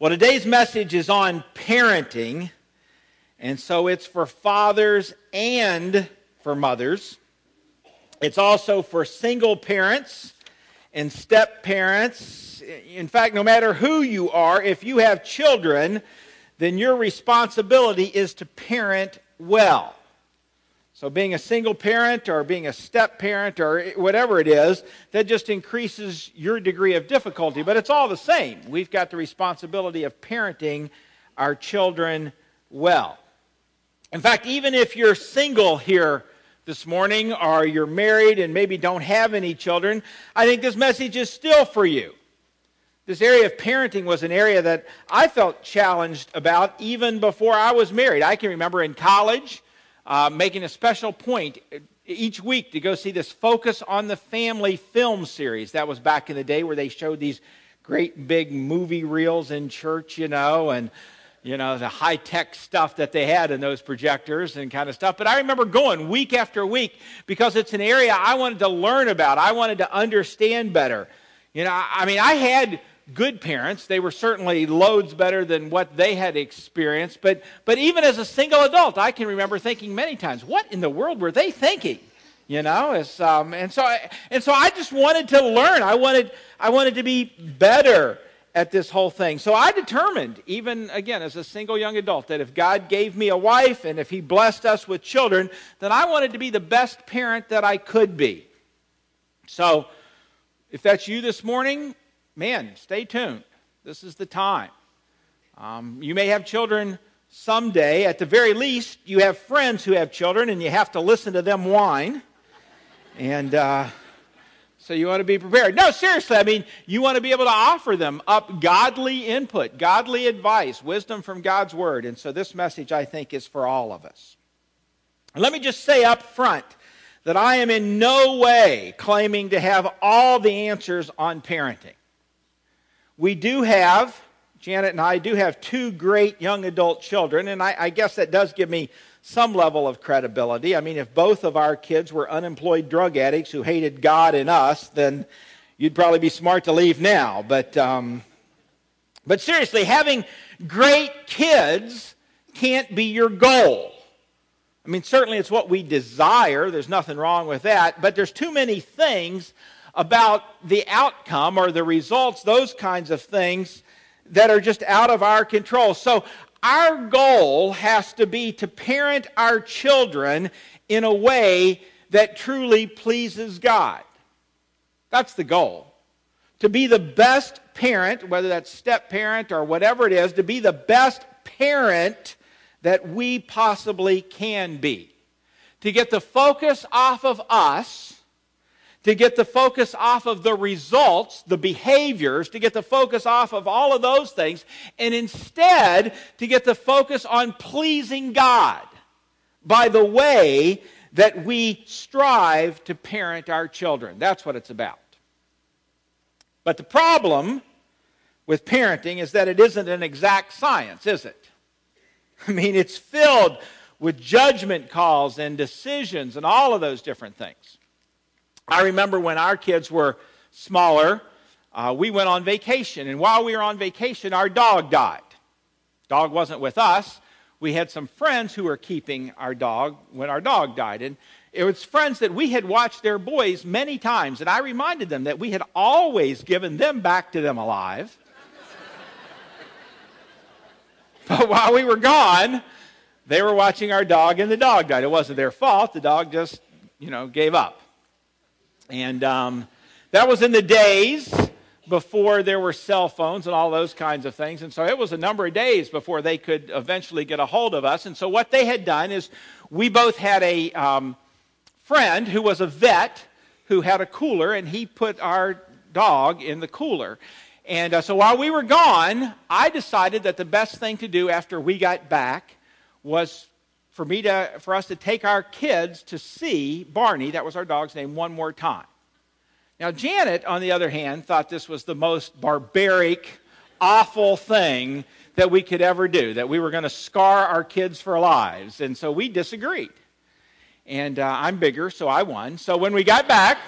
Well, today's message is on parenting, and so it's for fathers and for mothers. It's also for single parents and step parents. In fact, no matter who you are, if you have children, then your responsibility is to parent well. So, being a single parent or being a step parent or whatever it is, that just increases your degree of difficulty. But it's all the same. We've got the responsibility of parenting our children well. In fact, even if you're single here this morning or you're married and maybe don't have any children, I think this message is still for you. This area of parenting was an area that I felt challenged about even before I was married. I can remember in college uh, making a special point each week to go see this Focus on the Family film series. That was back in the day where they showed these great big movie reels in church, you know, and you know, the high tech stuff that they had in those projectors and kind of stuff. But I remember going week after week because it's an area I wanted to learn about. I wanted to understand better. You know, I mean, I had good parents. They were certainly loads better than what they had experienced. But, but even as a single adult, I can remember thinking many times, what in the world were they thinking? You know, um, and, so I, and so I just wanted to learn. I wanted, I wanted to be better at this whole thing. So I determined, even again as a single young adult, that if God gave me a wife and if He blessed us with children, then I wanted to be the best parent that I could be. So if that's you this morning, man, stay tuned. This is the time. Um, you may have children someday. At the very least, you have friends who have children, and you have to listen to them whine. And uh, so you want to be prepared. No, seriously, I mean, you want to be able to offer them up godly input, godly advice, wisdom from God's Word. And so this message, I think, is for all of us. And let me just say up front that I am in no way claiming to have all the answers on parenting we do have, Janet and I do have two great young adult children, and I, I, guess that does give me some level of credibility. I mean, if both of our kids were unemployed drug addicts who hated God and us, then you'd probably be smart to leave now. But, um, but seriously, having great kids can't be your goal. I mean, certainly it's what we desire. There's nothing wrong with that. But there's too many things about the outcome or the results, those kinds of things that are just out of our control. So, our goal has to be to parent our children in a way that truly pleases God. That's the goal. To be the best parent, whether that's step parent or whatever it is, to be the best parent that we possibly can be. To get the focus off of us to get the focus off of the results, the behaviors, to get the focus off of all of those things, and instead to get the focus on pleasing God by the way that we strive to parent our children. That's what it's about. But the problem with parenting is that it isn't an exact science, is it? I mean, it's filled with judgment calls and decisions and all of those different things. I remember when our kids were smaller, uh, we went on vacation. And while we were on vacation, our dog died. Dog wasn't with us. We had some friends who were keeping our dog when our dog died. And it was friends that we had watched their boys many times. And I reminded them that we had always given them back to them alive. but while we were gone, they were watching our dog and the dog died. It wasn't their fault. The dog just, you know, gave up. And um, that was in the days before there were cell phones and all those kinds of things. And so it was a number of days before they could eventually get a hold of us. And so what they had done is we both had a um, friend who was a vet who had a cooler, and he put our dog in the cooler. And uh, so while we were gone, I decided that the best thing to do after we got back was for me to for us to take our kids to see Barney, that was our dog's name, one more time. Now Janet, on the other hand, thought this was the most barbaric, awful thing that we could ever do, that we were going to scar our kids for lives. And so we disagreed. And uh, I'm bigger, so I won. So when we got back,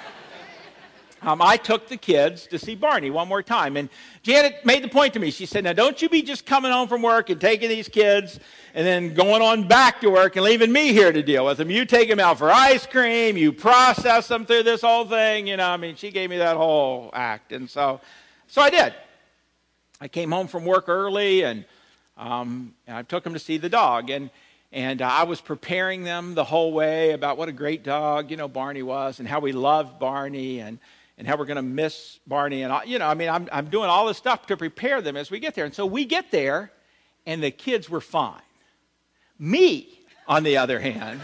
um, I took the kids to see Barney one more time. And Janet made the point to me. She said, Now, don't you be just coming home from work and taking these kids and then going on back to work and leaving me here to deal with them. You take them out for ice cream, you process them through this whole thing. You know, I mean, she gave me that whole act. And so, so I did. I came home from work early and, um, and I took them to see the dog. And, and uh, I was preparing them the whole way about what a great dog, you know, Barney was and how we loved Barney and, and how we're going to miss Barney. And, you know, I mean, I'm, I'm doing all this stuff to prepare them as we get there. And so we get there, and the kids were fine. Me, on the other hand,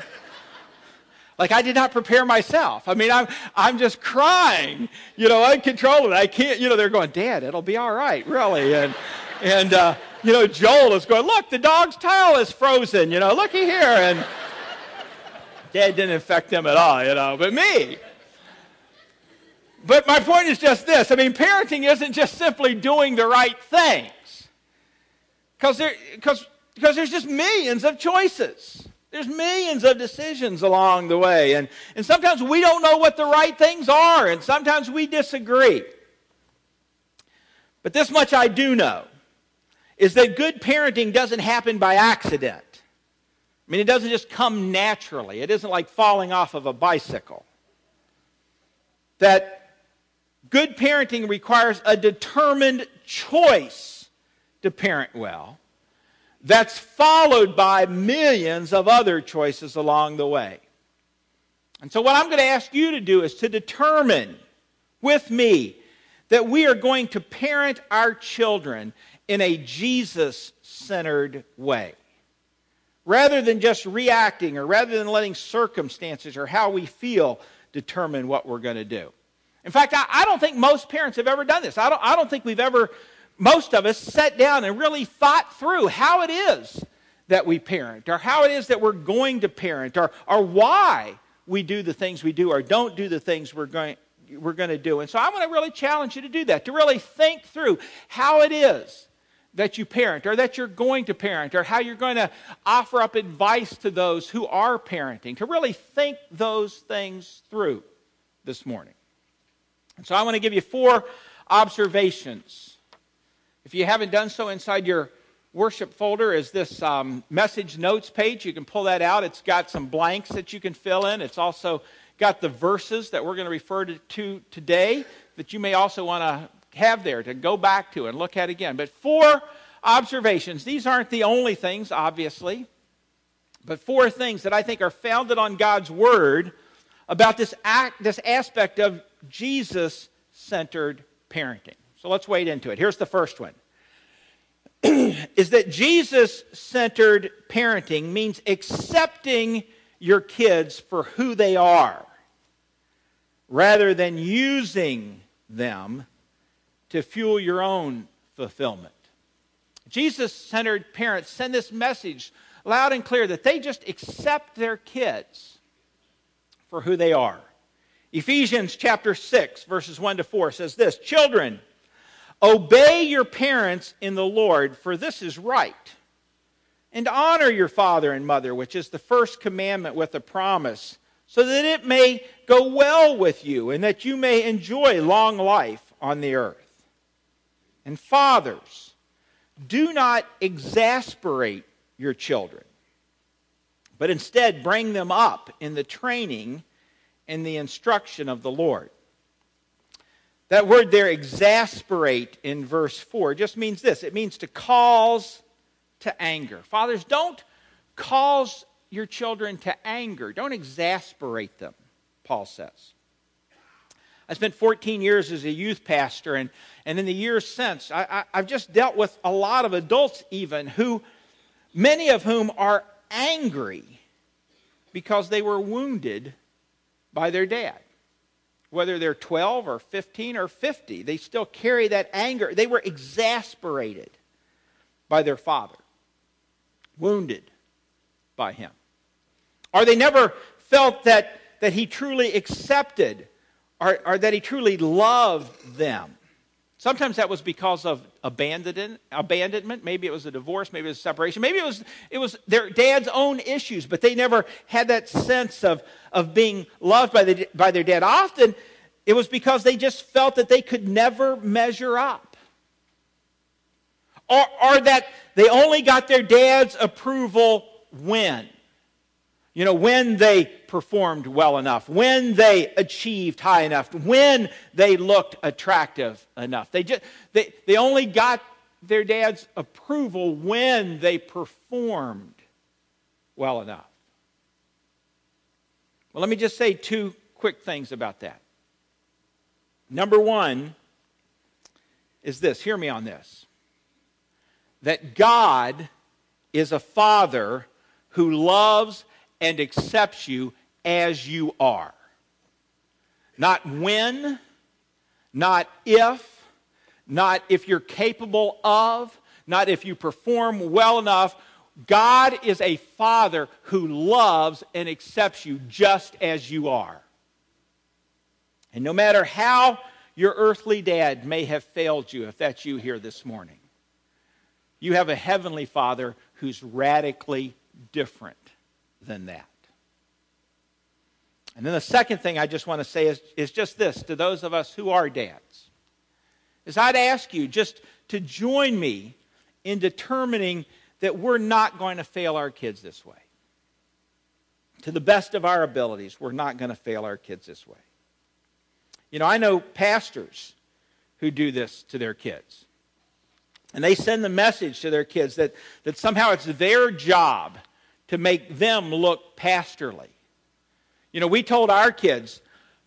like I did not prepare myself. I mean, I'm, I'm just crying, you know, uncontrollably. I can't, you know, they're going, Dad, it'll be all right, really. And, and uh, you know, Joel is going, Look, the dog's tail is frozen, you know, looky here. And Dad didn't affect them at all, you know, but me. But my point is just this I mean, parenting isn't just simply doing the right things, because there, cause, because there's just millions of choices. There's millions of decisions along the way. And, and sometimes we don't know what the right things are, and sometimes we disagree. But this much I do know is that good parenting doesn't happen by accident. I mean, it doesn't just come naturally, it isn't like falling off of a bicycle. That Good parenting requires a determined choice to parent well that's followed by millions of other choices along the way. And so, what I'm going to ask you to do is to determine with me that we are going to parent our children in a Jesus centered way. Rather than just reacting or rather than letting circumstances or how we feel determine what we're going to do. In fact, I, I, don't think most parents have ever done this. I don't, I don't think we've ever, most of us, sat down and really thought through how it is that we parent, or how it is that we're going to parent, or, or why we do the things we do or don't do the things we're going, we're going to do. And so I want to really challenge you to do that, to really think through how it is that you parent or that you're going to parent or how you're going to offer up advice to those who are parenting, to really think those things through this morning. So I want to give you four observations. If you haven't done so, inside your worship folder is this um, message notes page. You can pull that out. It's got some blanks that you can fill in. It's also got the verses that we're going to refer to, to today that you may also want to have there to go back to and look at again. But four observations. These aren't the only things, obviously, but four things that I think are founded on God's Word about this, act, this aspect of Jesus centered parenting. So let's wade into it. Here's the first one is that Jesus centered parenting means accepting your kids for who they are rather than using them to fuel your own fulfillment. Jesus centered parents send this message loud and clear that they just accept their kids for who they are. Ephesians chapter 6, verses 1 to 4 says this Children, obey your parents in the Lord, for this is right. And honor your father and mother, which is the first commandment with a promise, so that it may go well with you and that you may enjoy long life on the earth. And fathers, do not exasperate your children, but instead bring them up in the training and the instruction of the Lord. That word there, exasperate, in verse 4, just means this it means to cause to anger. Fathers, don't cause your children to anger, don't exasperate them, Paul says. I spent 14 years as a youth pastor, and, and in the years since, I, I, have just dealt with a lot of adults, even, who, many of whom are angry because they were wounded by their dad. Whether they're 12 or 15 or 50, they still carry that anger. They were exasperated by their father, wounded by him. Or they never felt that, that he truly accepted or, or that he truly loved them. Sometimes that was because of abandonment, abandonment. Maybe it was a divorce. Maybe it was a separation. Maybe it was, it was their dad's own issues, but they never had that sense of, of being loved by, the, by their dad. Often it was because they just felt that they could never measure up. Or, or that they only got their dad's approval when. You know, when they performed well enough, when they achieved high enough, when they looked attractive enough. They, just, they, they only got their dad's approval when they performed well enough. Well, let me just say two quick things about that. Number one is this hear me on this that God is a father who loves and accepts you as you are. Not when, not if, not if you're capable of, not if you perform well enough. God is a father who loves and accepts you just as you are. And no matter how your earthly dad may have failed you, if that's you here this morning, you have a heavenly father who's radically different than that. And then the second thing I just want to say is, is just this to those of us who are dads is I'd ask you just to join me in determining that we're not going to fail our kids this way. To the best of our abilities, we're not going to fail our kids this way. You know, I know pastors who do this to their kids. And they send the message to their kids that, that somehow it's their job to make them look pastorly. You know, we told our kids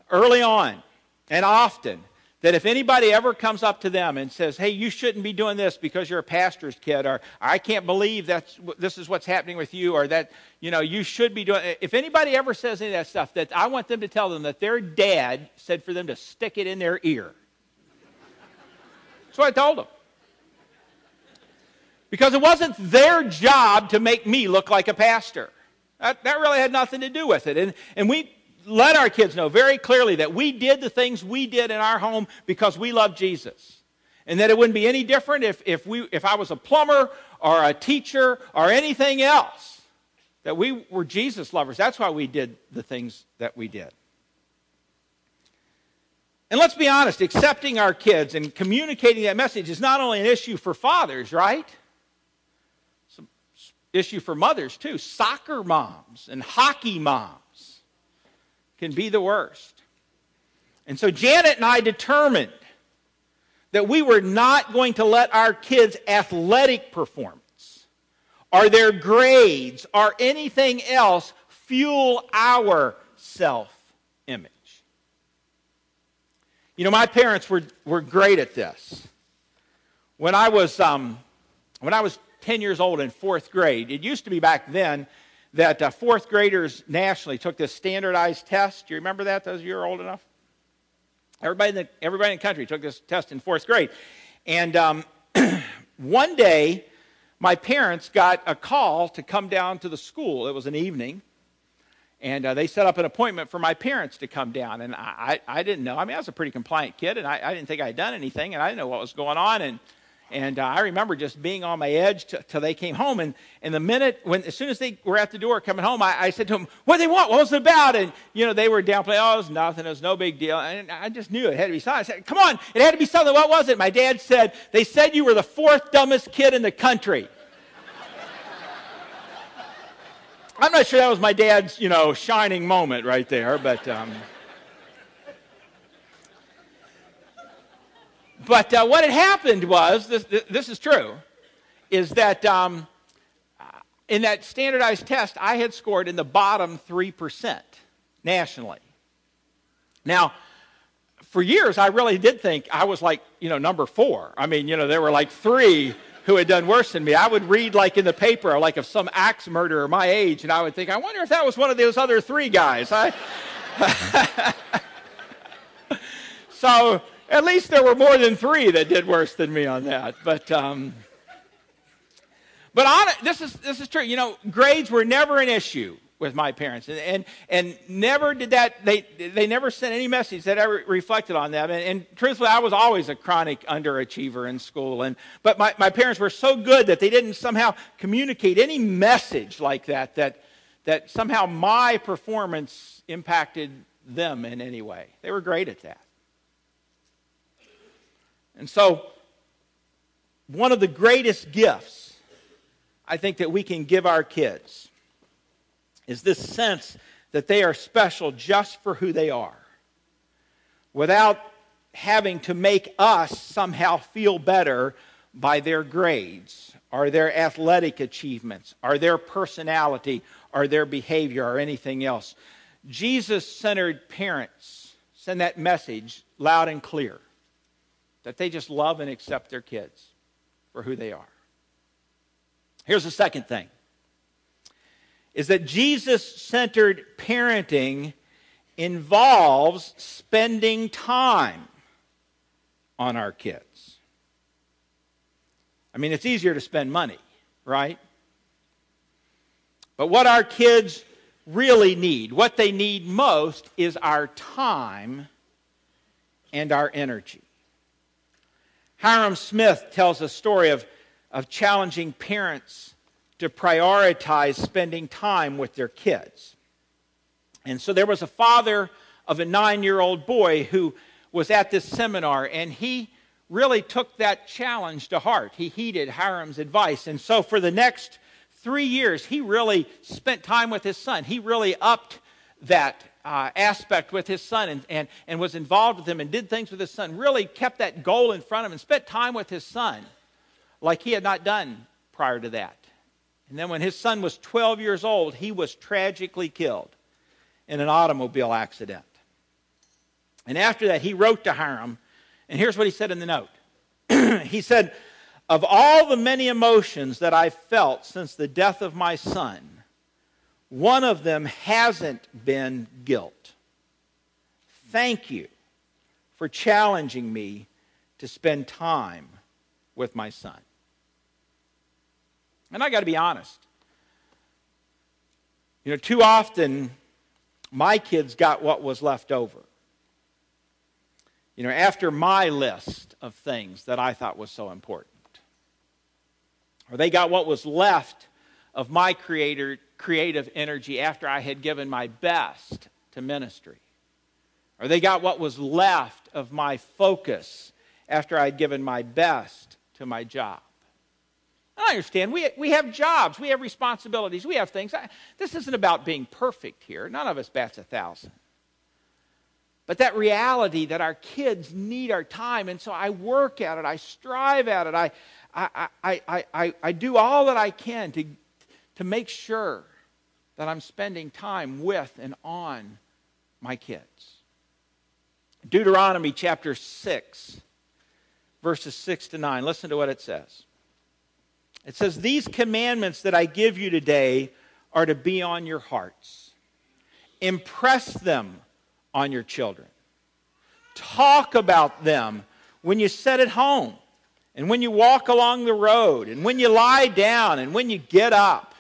early on and often that if anybody ever comes up to them and says, "Hey, you shouldn't be doing this because you're a pastor's kid," or "I can't believe that's this is what's happening with you," or that you know you should be doing. If anybody ever says any of that stuff, that I want them to tell them that their dad said for them to stick it in their ear. That's what I told them. Because it wasn't their job to make me look like a pastor. That, that really had nothing to do with it. And, and we let our kids know very clearly that we did the things we did in our home because we love Jesus. And that it wouldn't be any different if, if, we, if I was a plumber or a teacher or anything else. That we were Jesus lovers. That's why we did the things that we did. And let's be honest, accepting our kids and communicating that message is not only an issue for fathers, right? Issue for mothers too. Soccer moms and hockey moms can be the worst. And so Janet and I determined that we were not going to let our kids' athletic performance or their grades or anything else fuel our self image. You know, my parents were, were great at this. When I was, um, when I was 10 years old in fourth grade, it used to be back then that uh, fourth graders nationally took this standardized test. Do you remember that? Those of you are old enough? Everybody in the, everybody in the country took this test in fourth grade. And um, one day, my parents got a call to come down to the school. It was an evening. And uh, they set up an appointment for my parents to come down. And I, I, I didn't know. I mean, I was a pretty compliant kid, and I, I didn't think I had done anything, and I didn't know what was going on. And and uh, I remember just being on my edge t- till they came home. And, and the minute, when as soon as they were at the door coming home, I, I said to them, "What do they want? What was it about?" And you know, they were downplaying. Oh, it was nothing. It was no big deal. And I just knew it had to be something. I said, "Come on, it had to be something. What was it?" My dad said, "They said you were the fourth dumbest kid in the country." I'm not sure that was my dad's, you know, shining moment right there, but. Um, But uh, what had happened was this, this is true is that um, in that standardized test, I had scored in the bottom 3% nationally. Now, for years, I really did think I was like, you know, number four. I mean, you know, there were like three who had done worse than me. I would read, like, in the paper, like, of some axe murderer my age, and I would think, I wonder if that was one of those other three guys. I... so, at least there were more than three that did worse than me on that. But, um, but on, this, is, this is true. You know, grades were never an issue with my parents. And, and, and never did that, they, they never sent any message that ever reflected on them. And, and truthfully, I was always a chronic underachiever in school. And, but my, my parents were so good that they didn't somehow communicate any message like that, that, that somehow my performance impacted them in any way. They were great at that. And so, one of the greatest gifts I think that we can give our kids is this sense that they are special just for who they are without having to make us somehow feel better by their grades or their athletic achievements or their personality or their behavior or anything else. Jesus centered parents send that message loud and clear that they just love and accept their kids for who they are. Here's the second thing is that Jesus centered parenting involves spending time on our kids. I mean, it's easier to spend money, right? But what our kids really need, what they need most, is our time and our energy. Hyrum Smith tells a story of, of challenging parents to prioritize spending time with their kids. And so there was a father of a nine year old boy who was at this seminar, and he really took that challenge to heart. He heeded Hyrum's advice. And so for the next three years, he really spent time with his son. He really upped that uh, aspect with his son and, and, and was involved with him and did things with his son. Really kept that goal in front of him and spent time with his son like he had not done prior to that. And then when his son was 12 years old, he was tragically killed in an automobile accident. And after that, he wrote to Hyrum, and here's what he said in the note. he said, Of all the many emotions that I've felt since the death of my son, one of them hasn't been guilt. Thank you for challenging me to spend time with my son. And I got to be honest. You know, too often my kids got what was left over. You know, after my list of things that I thought was so important. Or they got what was left of my creator, creative energy after I had given my best to ministry. Or they got what was left of my focus after I'd given my best to my job. I understand. We, we have jobs, we have responsibilities, we have things. I, this isn't about being perfect here. None of us bats a thousand. But that reality that our kids need our time, and so I work at it, I strive at it, I, I, I, I, I, do all that I can to, to make sure that I'm spending time with and on my kids. Deuteronomy chapter 6, verses 6 to 9. Listen to what it says. It says, These commandments that I give you today are to be on your hearts. Impress them on your children. Talk about them when you sit at home, and when you walk along the road, and when you lie down, and when you get up.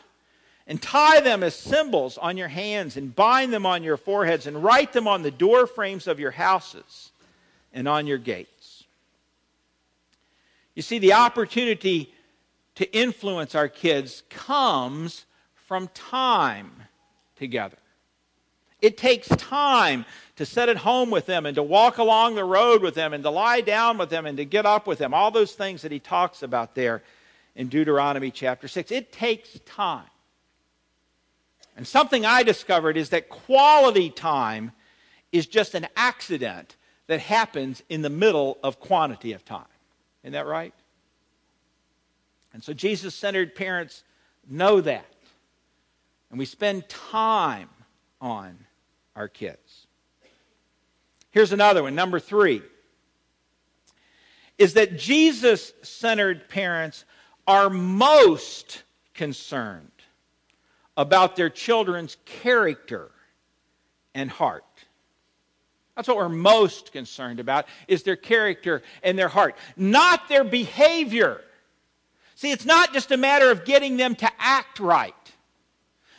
And tie them as symbols on your hands, and bind them on your foreheads, and write them on the door frames of your houses and on your gates. You see, the opportunity to influence our kids comes from time together. It takes time to sit at home with them and to walk along the road with them and to lie down with them and to get up with them. All those things that he talks about there in Deuteronomy chapter 6. It takes time. And something I discovered is that quality time is just an accident that happens in the middle of quantity of time. Isn't that right? And so Jesus centered parents know that. And we spend time on our kids. Here's another one, number three, is that Jesus centered parents are most concerned about their children's character and heart. That's what we're most concerned about is their character and their heart, not their behavior. See, it's not just a matter of getting them to act right,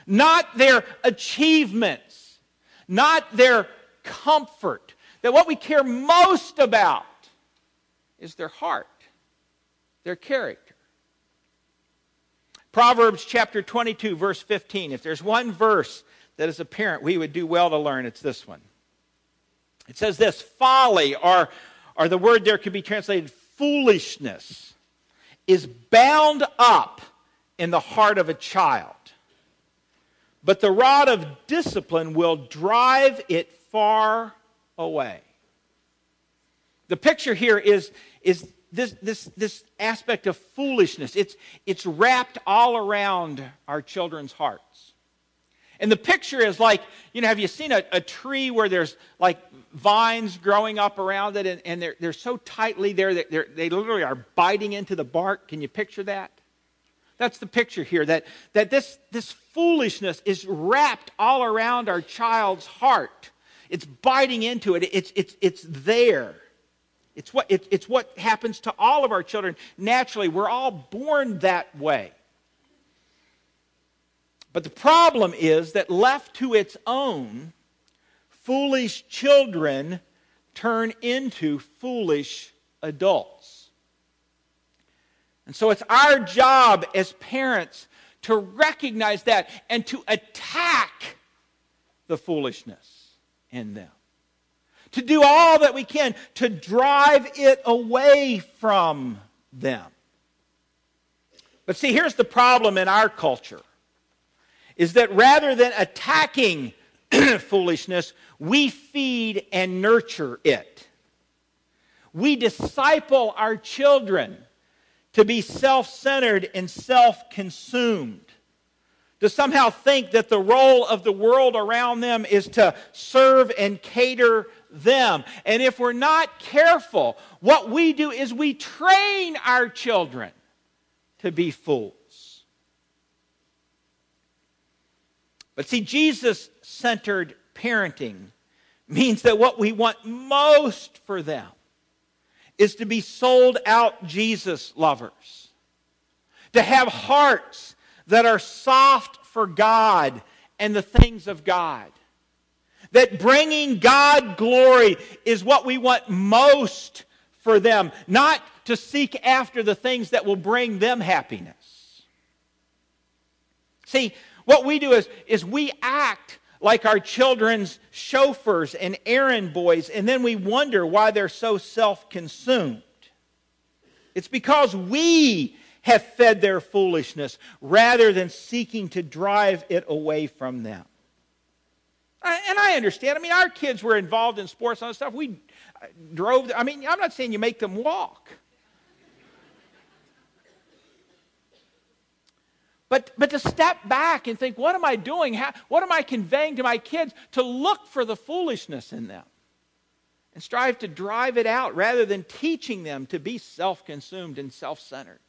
not their achievements, not their comfort. That what we care most about is their heart, their character. Proverbs chapter 22, verse 15. If there's one verse that as a parent we would do well to learn, it's this one. It says this folly, or, or the word there could be translated foolishness is bound up in the heart of a child, but the rod of discipline will drive it far away. The picture here is, is this, this, this aspect of foolishness. It's, it's wrapped all around our children's hearts. And the picture is like, you know, have you seen a, a tree where there's like vines growing up around it and, and they're, they're so tightly there that they literally are biting into the bark? Can you picture that? That's the picture here that, that this, this foolishness is wrapped all around our child's heart. It's biting into it, it's, it's, it's there. It's what, it, it's what happens to all of our children naturally. We're all born that way. But the problem is that left to its own, foolish children turn into foolish adults. And so it's our job as parents to recognize that and to attack the foolishness in them to do all that we can to drive it away from them. But see, here's the problem in our culture is that rather than attacking foolishness, we feed and nurture it. We disciple our children to be self centered and self consumed to somehow think that the role of the world around them is to serve and cater them. And if we're not careful, what we do is we train our children to be fools. But see, Jesus centered parenting means that what we want most for them is to be sold out Jesus lovers, to have hearts that are soft for God and the things of God that bringing God glory is what we want most for them, not to seek after the things that will bring them happiness. See, what we do is, is we act like our children's chauffeurs and errand boys, and then we wonder why they're so self consumed. It's because we have fed their foolishness rather than seeking to drive it away from them and I understand. I mean, our kids were involved in sports and stuff. We drove. I mean, I'm not saying you make them walk. But, but to step back and think, what am I doing? How, what am I conveying to my kids? To look for the foolishness in them and strive to drive it out rather than teaching them to be self consumed and self centered.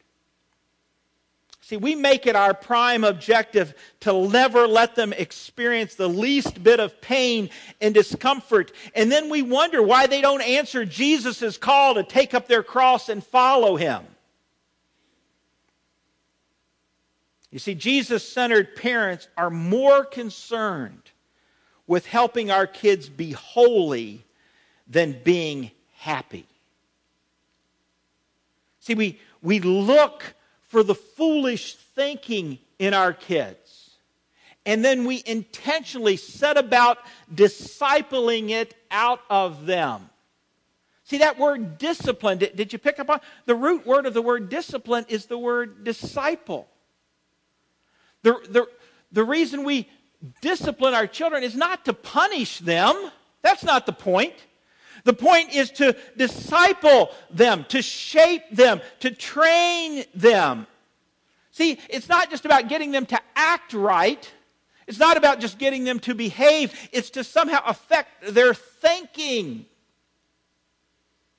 See, we make it our prime objective to never let them experience the least bit of pain and discomfort. And then we wonder why they don't answer Jesus' call to take up their cross and follow him. You see, Jesus centered parents are more concerned with helping our kids be holy than being happy. See, we, we look for the foolish thinking in our kids. And then we intentionally set about discipling it out of them. See, that word discipline, did, did, you pick up on? The root word of the word discipline is the word disciple. The, the, the reason we discipline our children is not to punish them, that's not the point. The point is to disciple them, to shape them, to train them. See, it's not just about getting them to act right. It's not about just getting them to behave. It's to somehow affect their thinking.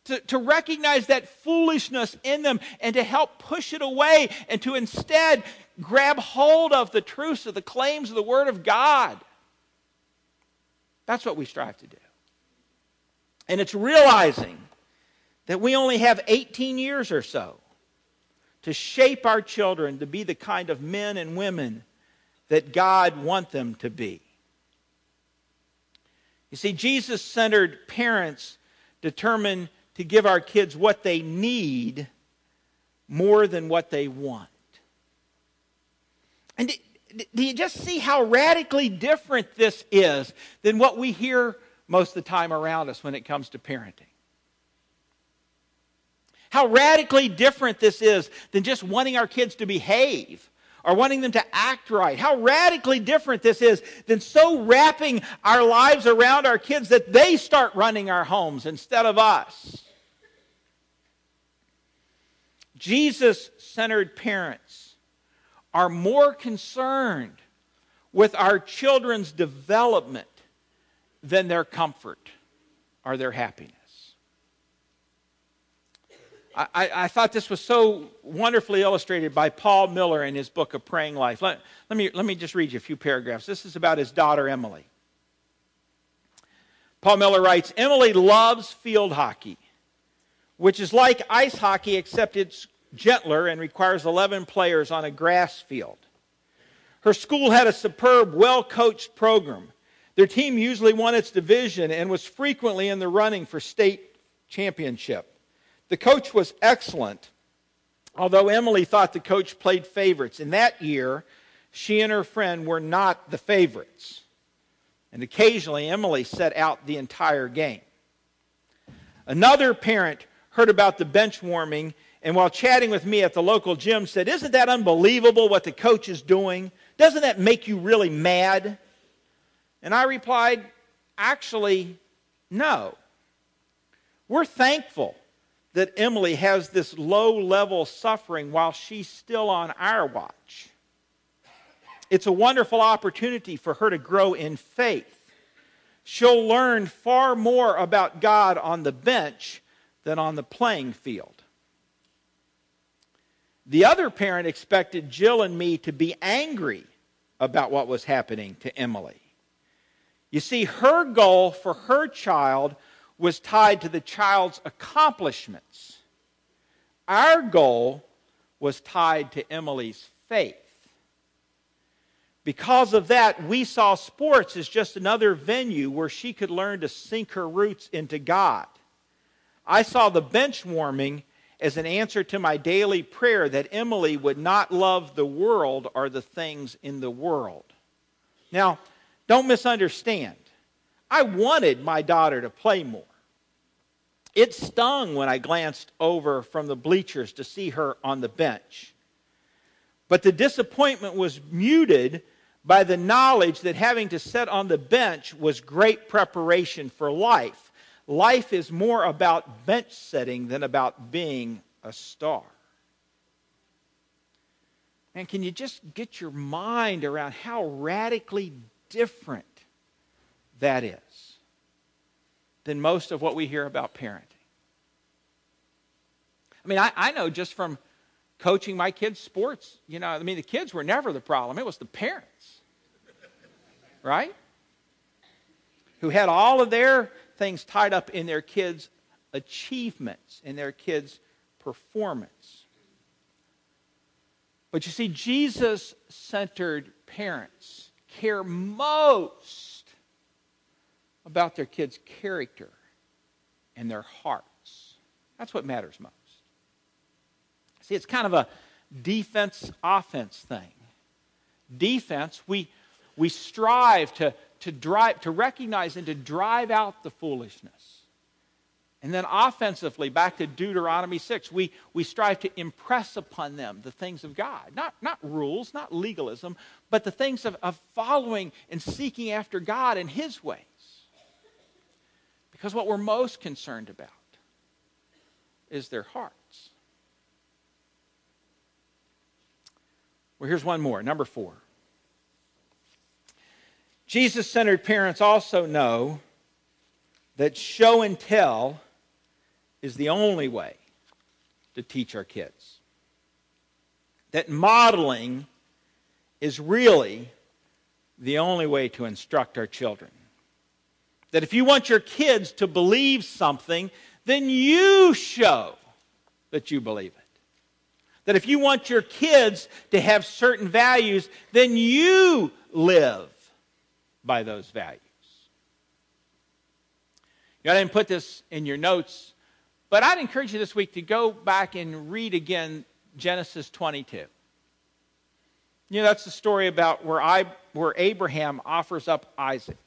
To, to recognize that foolishness in them and to help push it away and to instead grab hold of the truths of the claims of the Word of God. That's what we strive to do. And it's realizing that we only have 18 years or so to shape our children to be the kind of men and women that God wants them to be. You see, Jesus centered parents determined to give our kids what they need more than what they want. And do you just see how radically different this is than what we hear most of the time around us when it comes to parenting? How radically different this is than just wanting our kids to behave or wanting them to act right. How radically different this is than so wrapping our lives around our kids that they start running our homes instead of us. Jesus centered parents are more concerned with our children's development than their comfort or their happiness. I, I, thought this was so wonderfully illustrated by Paul Miller in his book, A Praying Life. Let, let, me, let me just read you a few paragraphs. This is about his daughter, Emily. Paul Miller writes Emily loves field hockey, which is like ice hockey, except it's gentler and requires 11 players on a grass field. Her school had a superb, well coached program. Their team usually won its division and was frequently in the running for state championship. The coach was excellent, although Emily thought the coach played favorites. In that year, she and her friend were not the favorites. And occasionally, Emily set out the entire game. Another parent heard about the bench warming and while chatting with me at the local gym said, Isn't that unbelievable what the coach is doing? Doesn't that make you really mad? And I replied, Actually, no. We're thankful that Emily has this low level suffering while she's still on our watch. It's a wonderful opportunity for her to grow in faith. She'll learn far more about God on the bench than on the playing field. The other parent expected Jill and me to be angry about what was happening to Emily. You see, her goal for her child was tied to the child's accomplishments. Our goal was tied to Emily's faith. Because of that, we saw sports as just another venue where she could learn to sink her roots into God. I saw the bench warming as an answer to my daily prayer that Emily would not love the world or the things in the world. Now, don't misunderstand. I wanted my daughter to play more. It stung when I glanced over from the bleachers to see her on the bench. But the disappointment was muted by the knowledge that having to sit on the bench was great preparation for life. Life is more about bench setting than about being a star. And can you just get your mind around how radically different that is? than most of what we hear about parenting. I mean, I, I know just from coaching my kids' sports, you know, I mean, the kids were never the problem, it was the parents, right? Who had all of their things tied up in their kids' achievements, in their kids' performance. But you see, Jesus centered parents care most about their kids' character and their hearts. That's what matters most. See, it's kind of a defense offense thing. Defense, we, we strive to, to, drive, to recognize and to drive out the foolishness. And then offensively, back to Deuteronomy 6, we, we strive to impress upon them the things of God. Not, not rules, not legalism, but the things of, of following and seeking after God and His ways. Because what we're most concerned about is their hearts. Well, here's one more. Number four. Jesus centered parents also know that show and tell is the only way to teach our kids. That modeling is really the only way to instruct our children. That if you want your kids to believe something, then you show that you believe it. That if you want your kids to have certain values, then you live by those values. You know, I didn't put this in your notes, but I'd encourage you this week to go back and read again Genesis 22. You know, that's the story about where, I, where Abraham offers up Isaac.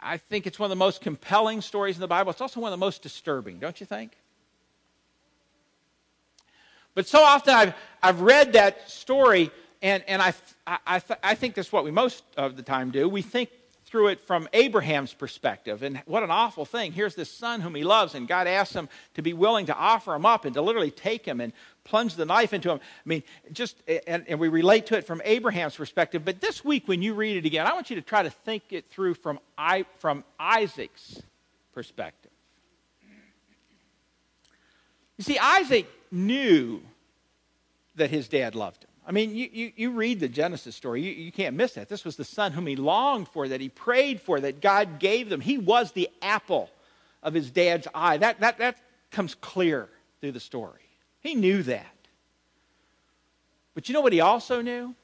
I think it's one of the most compelling stories in the Bible. It's also one of the most disturbing, don't you think? But so often I've, I've read that story, and, and I, I, I think that's what we most of the time do. We think through it from Abraham's perspective. And what an awful thing. Here's this son whom he loves, and God asks him to be willing to offer him up and to literally take him and plunge the knife into him. I mean, just, and, and we relate to it from Abraham's perspective. But this week, when you read it again, I want you to try to think it through from, I, from Isaac's perspective. You see, Isaac knew that his dad loved him. I mean, you, you, you read the Genesis story, you, you can't miss that. This was the son whom he longed for, that he prayed for, that God gave them. He was the apple of his dad's eye. That, that, that comes clear through the story. He knew that. But you know what he also knew?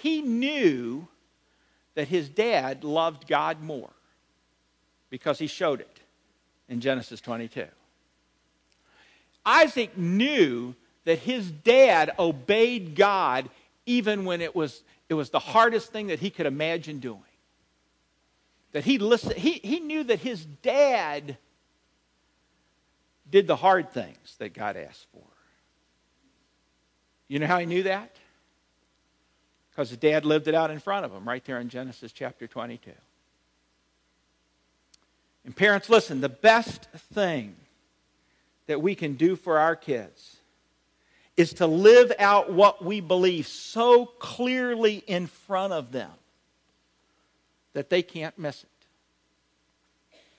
He knew that his dad loved God more because he showed it in Genesis 22. Isaac knew that his dad obeyed God even when it was, it was the hardest thing that he could imagine doing. That he listened, he, he knew that his dad did the hard things that God asked for. You know how he knew that? Because his dad lived it out in front of him, right there in Genesis chapter 22. And parents, listen, the best thing that we can do for our kids is to live out what we believe so clearly in front of them that they can't miss it.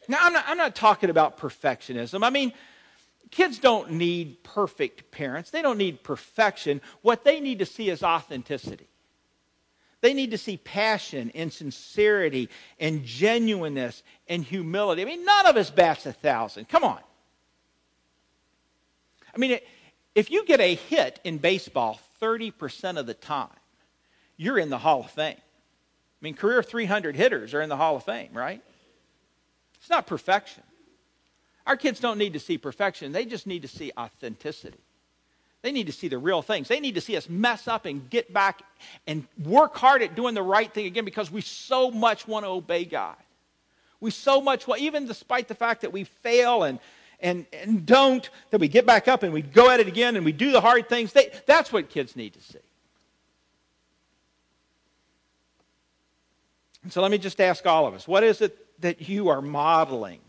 Now, I'm not, I'm not talking about perfectionism. I mean, kids don't need perfect parents, they don't need perfection. What they need to see is authenticity. They need to see passion and sincerity and genuineness and humility. I mean, none of us bats a thousand. Come on. I mean, it, if you get a hit in baseball 30% of the time, you're in the Hall of Fame. I mean, career 300 hitters are in the Hall of Fame, right? It's not perfection. Our kids don't need to see perfection, they just need to see authenticity. They need to see the real things. They need to see us mess up and get back and work hard at doing the right thing again because we so much want to obey God. We so much want, even despite the fact that we fail and and, and don't, that we get back up and we go at it again and we do the hard things. They, that's what kids need to see. And so let me just ask all of us what is it that you are modeling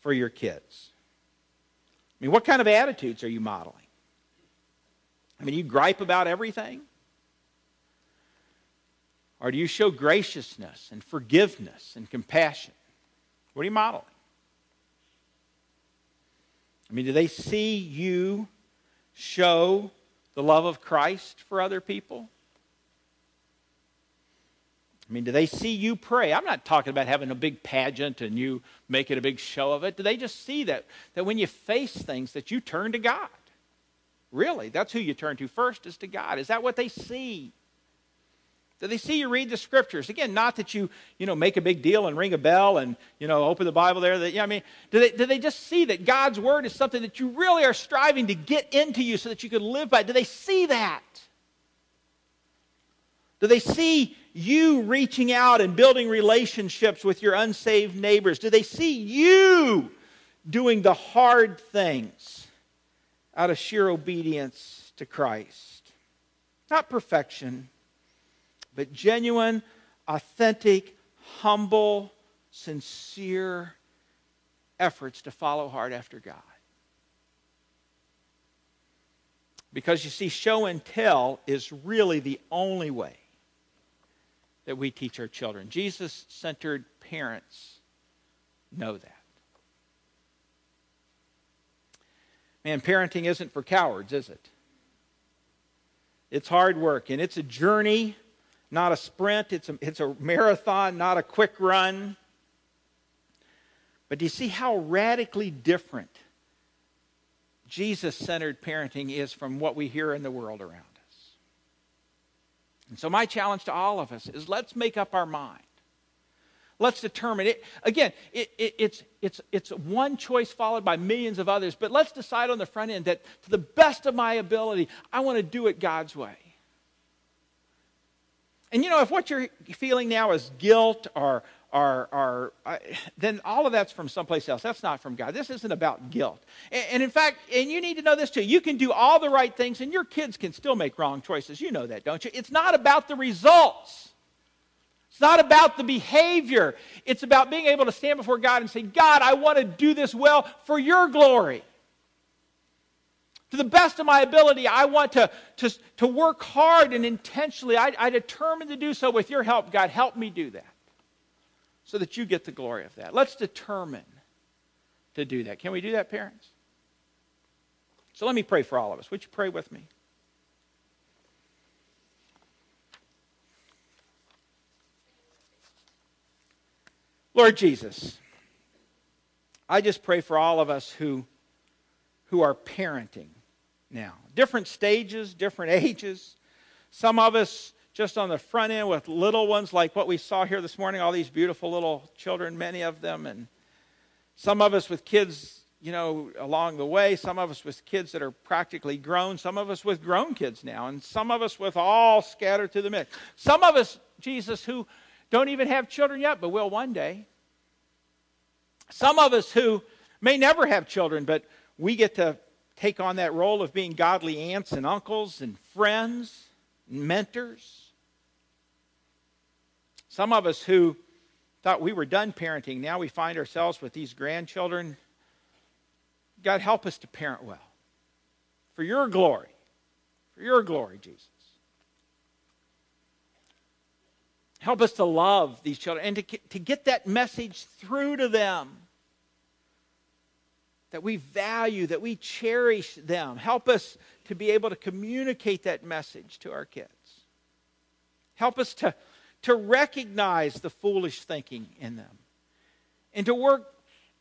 for your kids? I mean, what kind of attitudes are you modeling? I mean, you gripe about everything? Or do you show graciousness and forgiveness and compassion? What are you modeling? I mean, do they see you show the love of Christ for other people? I mean, do they see you pray? I'm not talking about having a big pageant and you making a big show of it. Do they just see that, that when you face things that you turn to God? Really, that's who you turn to first is to God. Is that what they see? Do they see you read the scriptures? Again, not that you, you know, make a big deal and ring a bell and, you know, open the Bible there. That, yeah, I mean, do they, do they just see that God's word is something that you really are striving to get into you so that you can live by? Do they see that? Do they see you reaching out and building relationships with your unsaved neighbors? Do they see you doing the hard things out of sheer obedience to Christ? Not perfection but genuine, authentic, humble, sincere efforts to follow hard after God. Because you see, show and tell is really the only way that we teach our children. Jesus centered parents know that. Man, parenting isn't for cowards, is it? It's hard work and it's a journey not a sprint, it's a, it's a marathon, not a quick run. But do you see how radically different Jesus centered parenting is from what we hear in the world around us? And so, my challenge to all of us is let's make up our mind. Let's determine it. Again, it, it, it's, it's, it's one choice followed by millions of others, but let's decide on the front end that to the best of my ability, I want to do it God's way. And you know, if what you're feeling now is guilt or, are, are uh, then all of that's from someplace else. That's not from God. This isn't about guilt. And, and, in fact, and you need to know this too. You can do all the right things, and your kids can still make wrong choices. You know that, don't you? It's not about the results. It's not about the behavior. It's about being able to stand before God and say, God, I want to do this well for your glory. To the best of my ability, I want to, to, to work hard and intentionally. I, I determined to do so with your help. God, help me do that so that you get the glory of that. Let's determine to do that. Can we do that, parents? So let me pray for all of us. Would you pray with me? Lord Jesus, I just pray for all of us who, who are parenting now. Different stages, different ages. Some of us just on the front end with little ones like what we saw here this morning, all these beautiful little children, many of them, and some of us with kids, you know, along the way, some of us with kids that are practically grown, some of us with grown kids now, and some of us with all scattered to the mix. Some of us, Jesus, who don't even have children yet, but will one day. Some of us who may never have children, but we get to take on that role of being godly aunts and uncles and friends and mentors. Some of us who thought we were done parenting, now we find ourselves with these grandchildren. God, help us to parent well. For your glory. For your glory, Jesus. Help us to love these children and to, to get that message through to them. That we value, that we cherish them. Help us to be able to communicate that message to our kids. Help us to to recognize the foolish thinking in them and to work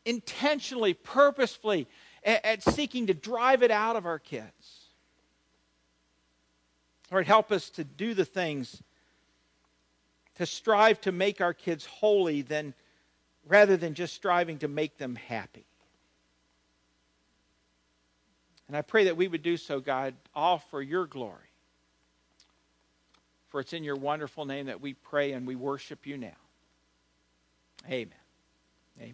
intentionally, purposefully at, at seeking to drive it out of our kids. Lord, help us to do the things to strive to make our kids holy than, rather than just striving to make them happy. And I pray that we would do so, God, all for your glory. For it's in your wonderful name that we pray and we worship you now. Amen. Amen.